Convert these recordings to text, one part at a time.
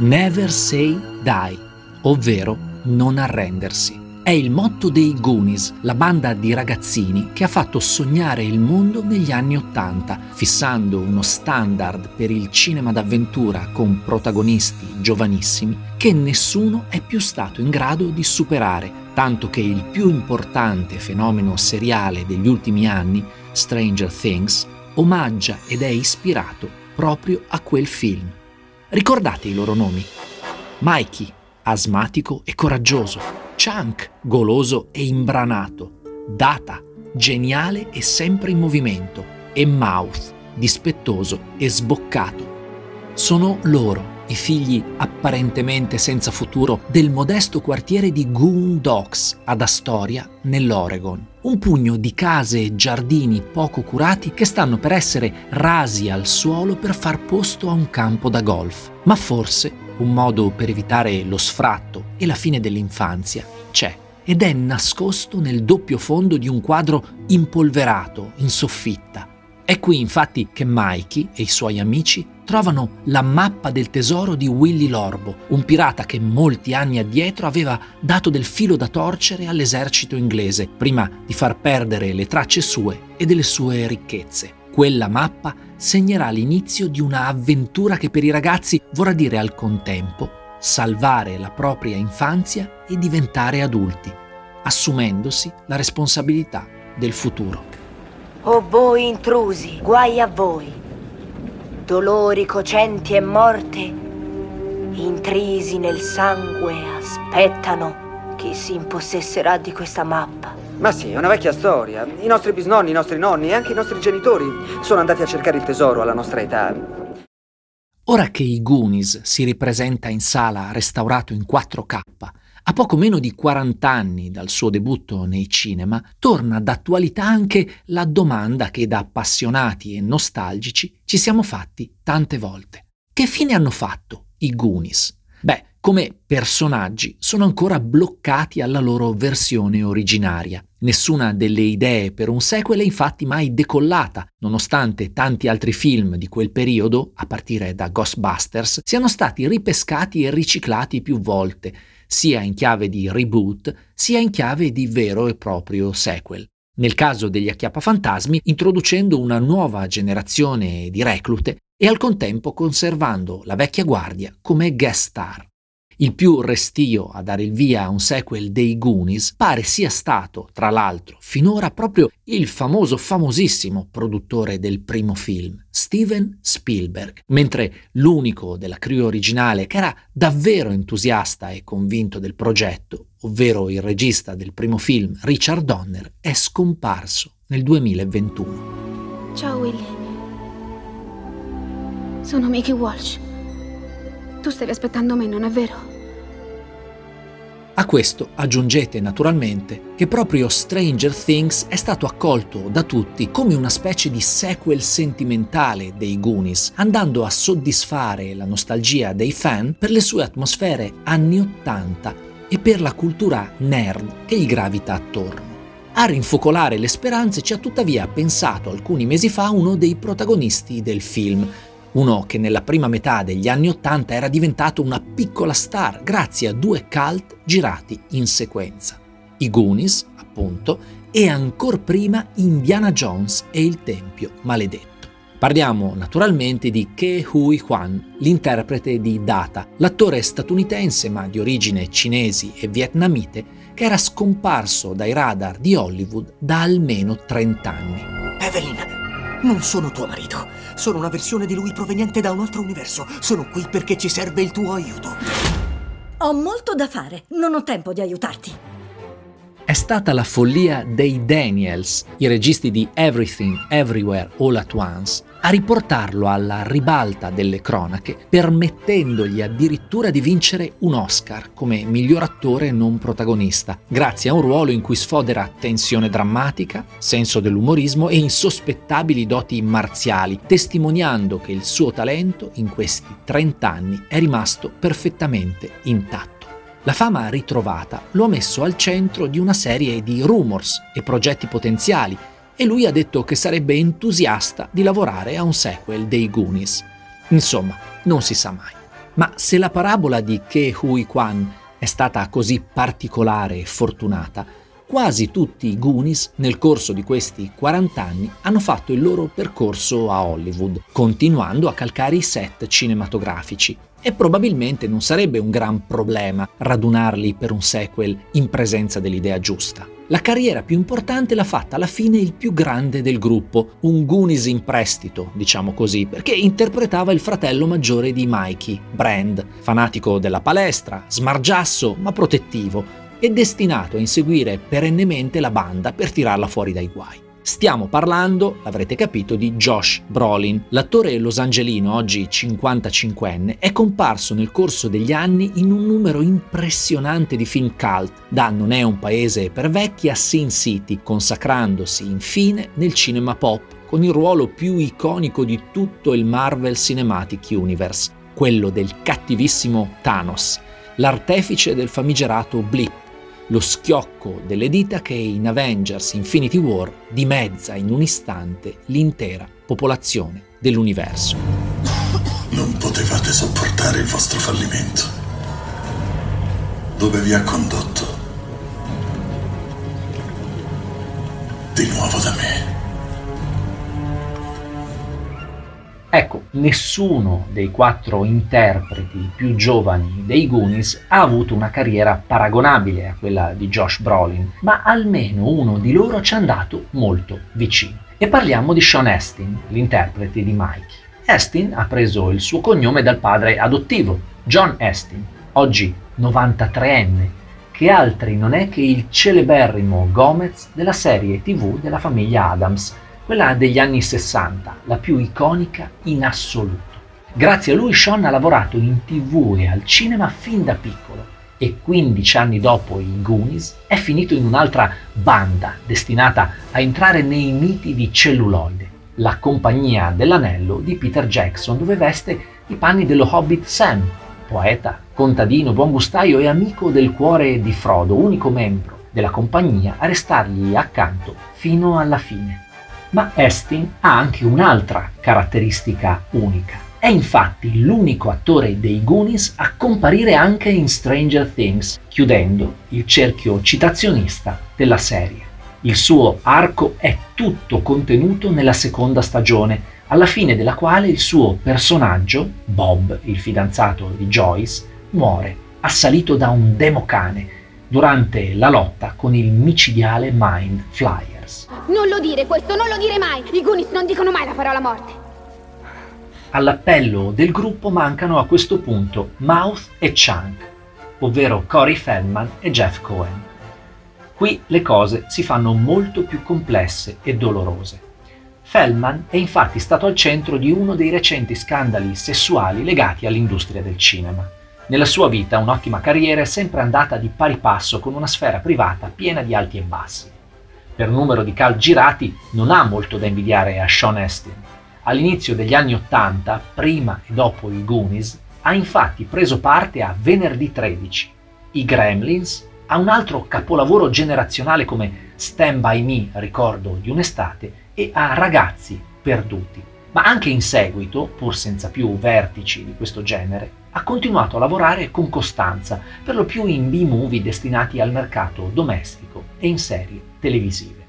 Never say die, ovvero non arrendersi. È il motto dei Goonies, la banda di ragazzini che ha fatto sognare il mondo negli anni Ottanta, fissando uno standard per il cinema d'avventura con protagonisti giovanissimi che nessuno è più stato in grado di superare, tanto che il più importante fenomeno seriale degli ultimi anni, Stranger Things, omaggia ed è ispirato proprio a quel film. Ricordate i loro nomi? Mikey, asmatico e coraggioso. Chunk, goloso e imbranato. Data, geniale e sempre in movimento. E Mouth, dispettoso e sboccato. Sono loro i figli apparentemente senza futuro del modesto quartiere di Goon Docks ad Astoria, nell'Oregon. Un pugno di case e giardini poco curati che stanno per essere rasi al suolo per far posto a un campo da golf. Ma forse un modo per evitare lo sfratto e la fine dell'infanzia c'è ed è nascosto nel doppio fondo di un quadro impolverato in soffitta. È qui infatti che Mikey e i suoi amici trovano la mappa del tesoro di Willy Lorbo, un pirata che molti anni addietro aveva dato del filo da torcere all'esercito inglese prima di far perdere le tracce sue e delle sue ricchezze. Quella mappa segnerà l'inizio di una avventura che per i ragazzi vorrà dire al contempo salvare la propria infanzia e diventare adulti, assumendosi la responsabilità del futuro. O voi intrusi, guai a voi. Dolori cocenti e morte, intrisi nel sangue, aspettano chi si impossesserà di questa mappa. Ma sì, è una vecchia storia. I nostri bisnonni, i nostri nonni e anche i nostri genitori sono andati a cercare il tesoro alla nostra età. Ora che i Goonies si ripresenta in sala restaurato in 4K, a poco meno di 40 anni dal suo debutto nei cinema, torna d'attualità anche la domanda che da appassionati e nostalgici ci siamo fatti tante volte. Che fine hanno fatto i Goonies? Beh, come personaggi sono ancora bloccati alla loro versione originaria. Nessuna delle idee per un sequel è infatti mai decollata, nonostante tanti altri film di quel periodo, a partire da Ghostbusters, siano stati ripescati e riciclati più volte, sia in chiave di reboot, sia in chiave di vero e proprio sequel. Nel caso degli Acchiappafantasmi, introducendo una nuova generazione di reclute e al contempo conservando la vecchia guardia come guest star. Il più restio a dare il via a un sequel dei Goonies pare sia stato, tra l'altro, finora proprio il famoso, famosissimo produttore del primo film, Steven Spielberg, mentre l'unico della crew originale che era davvero entusiasta e convinto del progetto, ovvero il regista del primo film, Richard Donner, è scomparso nel 2021. Ciao Willy. Sono Mickey Walsh. Tu stavi aspettando me, non è vero? A questo aggiungete naturalmente che proprio Stranger Things è stato accolto da tutti come una specie di sequel sentimentale dei Goonies, andando a soddisfare la nostalgia dei fan per le sue atmosfere anni 80 e per la cultura nerd che gli gravita attorno. A rinfocolare le speranze ci ha tuttavia pensato alcuni mesi fa uno dei protagonisti del film, uno che nella prima metà degli anni Ottanta era diventato una piccola star grazie a due cult girati in sequenza. I Goonies, appunto, e ancor prima Indiana Jones e il Tempio Maledetto. Parliamo naturalmente di Ke Hui Kwan, l'interprete di Data, l'attore statunitense ma di origine cinesi e vietnamite che era scomparso dai radar di Hollywood da almeno 30 anni. Evelyn, non sono tuo marito. Sono una versione di lui proveniente da un altro universo. Sono qui perché ci serve il tuo aiuto. Ho molto da fare. Non ho tempo di aiutarti. È stata la follia dei Daniels, i registi di Everything, Everywhere, All at Once, a riportarlo alla ribalta delle cronache, permettendogli addirittura di vincere un Oscar come miglior attore non protagonista, grazie a un ruolo in cui sfodera tensione drammatica, senso dell'umorismo e insospettabili doti marziali, testimoniando che il suo talento in questi 30 anni è rimasto perfettamente intatto. La fama ritrovata lo ha messo al centro di una serie di rumors e progetti potenziali e lui ha detto che sarebbe entusiasta di lavorare a un sequel dei Goonies. Insomma, non si sa mai. Ma se la parabola di Ke Hui Kwan è stata così particolare e fortunata, quasi tutti i Goonies nel corso di questi 40 anni hanno fatto il loro percorso a Hollywood, continuando a calcare i set cinematografici. E probabilmente non sarebbe un gran problema radunarli per un sequel in presenza dell'idea giusta. La carriera più importante l'ha fatta alla fine il più grande del gruppo, un Goonies in prestito, diciamo così, perché interpretava il fratello maggiore di Mikey, Brand, fanatico della palestra, smargiasso ma protettivo, e destinato a inseguire perennemente la banda per tirarla fuori dai guai. Stiamo parlando, l'avrete capito, di Josh Brolin. L'attore losangelino, oggi 55enne, è comparso nel corso degli anni in un numero impressionante di film cult, da Non è un paese per vecchi a Sin City, consacrandosi infine nel cinema pop con il ruolo più iconico di tutto il Marvel Cinematic Universe, quello del cattivissimo Thanos, l'artefice del famigerato Blip lo schiocco delle dita che in Avengers Infinity War dimezza in un istante l'intera popolazione dell'universo. Non potevate sopportare il vostro fallimento. Dove vi ha condotto? Di nuovo da me. Ecco, nessuno dei quattro interpreti più giovani dei Goonies ha avuto una carriera paragonabile a quella di Josh Brolin, ma almeno uno di loro ci è andato molto vicino. E parliamo di Sean Astin, l'interprete di Mikey. Astin ha preso il suo cognome dal padre adottivo, John Astin, oggi 93enne, che altri non è che il celeberrimo Gomez della serie tv della famiglia Adams, quella degli anni 60, la più iconica in assoluto. Grazie a lui Sean ha lavorato in tv e al cinema fin da piccolo e 15 anni dopo i Goonies è finito in un'altra banda destinata a entrare nei miti di celluloide, la compagnia dell'anello di Peter Jackson dove veste i panni dello Hobbit Sam, poeta, contadino, buon gustaio e amico del cuore di Frodo, unico membro della compagnia a restargli accanto fino alla fine. Ma Astin ha anche un'altra caratteristica unica. È infatti l'unico attore dei Goonies a comparire anche in Stranger Things, chiudendo il cerchio citazionista della serie. Il suo arco è tutto contenuto nella seconda stagione, alla fine della quale il suo personaggio, Bob, il fidanzato di Joyce, muore assalito da un democane durante la lotta con il micidiale Mind Flyer. Non lo dire questo, non lo dire mai! I Goonies non dicono mai la parola morte! All'appello del gruppo mancano a questo punto Mouth e Chunk, ovvero Corey Feldman e Jeff Cohen. Qui le cose si fanno molto più complesse e dolorose. Feldman è infatti stato al centro di uno dei recenti scandali sessuali legati all'industria del cinema. Nella sua vita un'ottima carriera è sempre andata di pari passo con una sfera privata piena di alti e bassi per numero di cult girati, non ha molto da invidiare a Sean Astin. All'inizio degli anni Ottanta, prima e dopo i Goonies, ha infatti preso parte a Venerdì 13, i Gremlins, a un altro capolavoro generazionale come Stand By Me, ricordo di un'estate, e a Ragazzi perduti. Ma anche in seguito, pur senza più vertici di questo genere, ha continuato a lavorare con costanza, per lo più in B-movie destinati al mercato domestico e in serie televisive.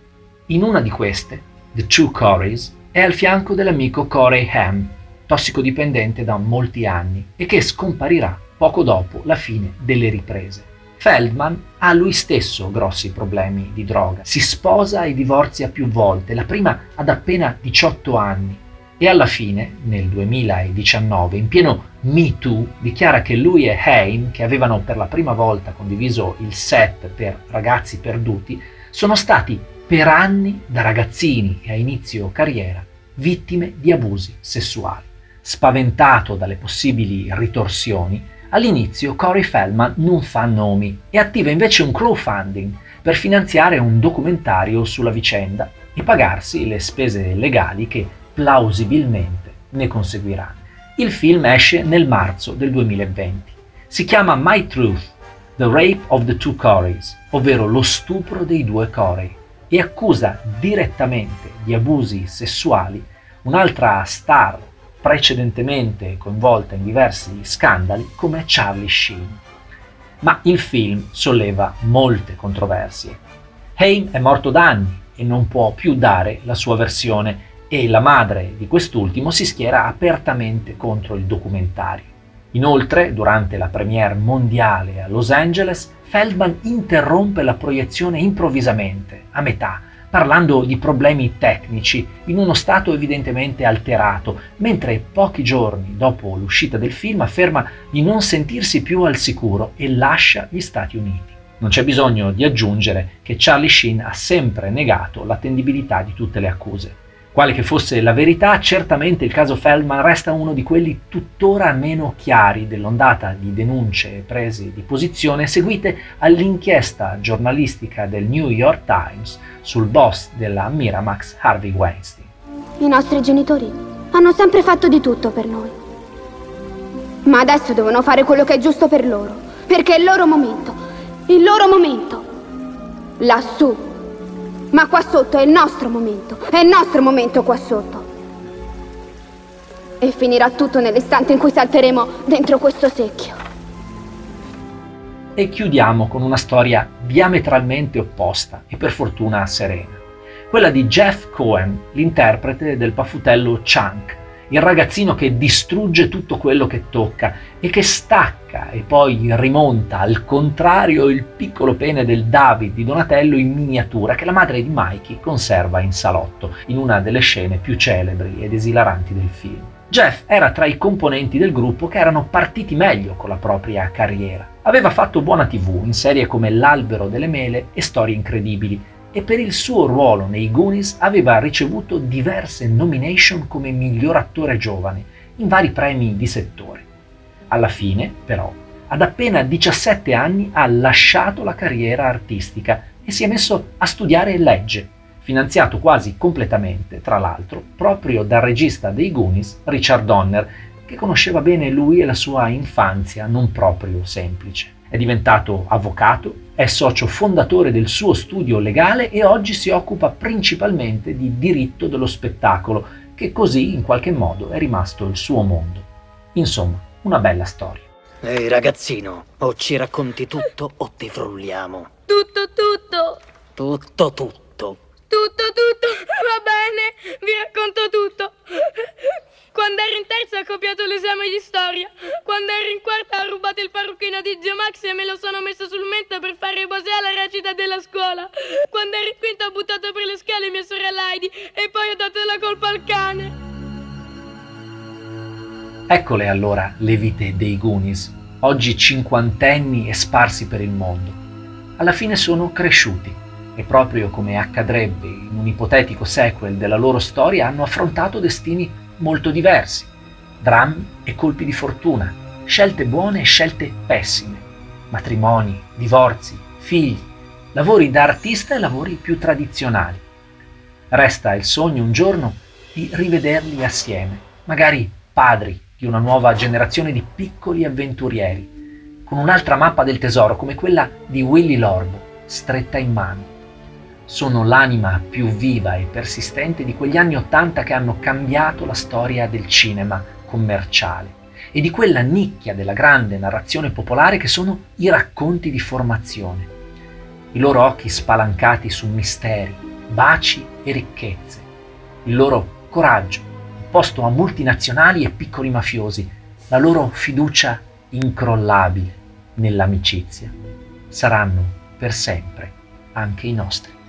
In una di queste, The Two Coreys, è al fianco dell'amico Corey Ham, tossicodipendente da molti anni e che scomparirà poco dopo la fine delle riprese. Feldman ha lui stesso grossi problemi di droga. Si sposa e divorzia più volte, la prima ad appena 18 anni E alla fine, nel 2019, in pieno Me Too, dichiara che lui e Haim, che avevano per la prima volta condiviso il set per Ragazzi Perduti, sono stati per anni da ragazzini e a inizio carriera vittime di abusi sessuali. Spaventato dalle possibili ritorsioni, all'inizio Corey Feldman non fa nomi e attiva invece un crowdfunding per finanziare un documentario sulla vicenda e pagarsi le spese legali che plausibilmente ne conseguiranno. Il film esce nel marzo del 2020. Si chiama My Truth, The Rape of the Two Coreys, ovvero lo stupro dei due Corey, e accusa direttamente di abusi sessuali un'altra star precedentemente coinvolta in diversi scandali come Charlie Sheen. Ma il film solleva molte controversie. Haim è morto da anni e non può più dare la sua versione e la madre di quest'ultimo si schiera apertamente contro il documentario. Inoltre, durante la premiere mondiale a Los Angeles, Feldman interrompe la proiezione improvvisamente, a metà, parlando di problemi tecnici, in uno stato evidentemente alterato, mentre pochi giorni dopo l'uscita del film afferma di non sentirsi più al sicuro e lascia gli Stati Uniti. Non c'è bisogno di aggiungere che Charlie Sheen ha sempre negato l'attendibilità di tutte le accuse. Quale che fosse la verità, certamente il caso Feldman resta uno di quelli tuttora meno chiari dell'ondata di denunce e prese di posizione seguite all'inchiesta giornalistica del New York Times sul boss della Miramax Harvey Weinstein. I nostri genitori hanno sempre fatto di tutto per noi. Ma adesso devono fare quello che è giusto per loro, perché è il loro momento, il loro momento. Lassù ma qua sotto è il nostro momento. È il nostro momento qua sotto. E finirà tutto nell'istante in cui salteremo dentro questo secchio. E chiudiamo con una storia diametralmente opposta e per fortuna serena. Quella di Jeff Cohen, l'interprete del pafutello Chunk, il ragazzino che distrugge tutto quello che tocca e che stacca e poi rimonta al contrario il piccolo pene del David di Donatello in miniatura che la madre di Mikey conserva in salotto, in una delle scene più celebri ed esilaranti del film. Jeff era tra i componenti del gruppo che erano partiti meglio con la propria carriera. Aveva fatto buona tv in serie come L'albero delle mele e Storie incredibili, e per il suo ruolo nei Goonies aveva ricevuto diverse nomination come miglior attore giovane in vari premi di settore. Alla fine, però, ad appena 17 anni ha lasciato la carriera artistica e si è messo a studiare legge, finanziato quasi completamente, tra l'altro, proprio dal regista dei Goonies, Richard Donner, che conosceva bene lui e la sua infanzia non proprio semplice. È diventato avvocato, è socio fondatore del suo studio legale e oggi si occupa principalmente di diritto dello spettacolo, che così in qualche modo è rimasto il suo mondo. Insomma, una bella storia. Ehi ragazzino, o ci racconti tutto o ti frulliamo. Tutto, tutto. Tutto, tutto. Tutto, tutto. Va bene, vi racconto tutto. Quando ero in terza ho copiato l'esame di storia. Quando ero in quarta ho rubato il parrucchino di zio Max e me lo sono messo sul mento per fare bosè alla recita della scuola. Quando ero in quinta ho buttato per le scale mia sorella Heidi e poi ho dato la colpa al cane. Eccole allora le vite dei Goonies, oggi cinquantenni e sparsi per il mondo. Alla fine sono cresciuti e proprio come accadrebbe in un ipotetico sequel della loro storia hanno affrontato destini molto diversi, drammi e colpi di fortuna, scelte buone e scelte pessime, matrimoni, divorzi, figli, lavori da artista e lavori più tradizionali. Resta il sogno un giorno di rivederli assieme, magari padri di una nuova generazione di piccoli avventurieri, con un'altra mappa del tesoro come quella di Willy Lorbo, stretta in mano sono l'anima più viva e persistente di quegli anni Ottanta che hanno cambiato la storia del cinema commerciale e di quella nicchia della grande narrazione popolare che sono i racconti di formazione. I loro occhi spalancati su misteri, baci e ricchezze, il loro coraggio opposto a multinazionali e piccoli mafiosi, la loro fiducia incrollabile nell'amicizia, saranno per sempre anche i nostri.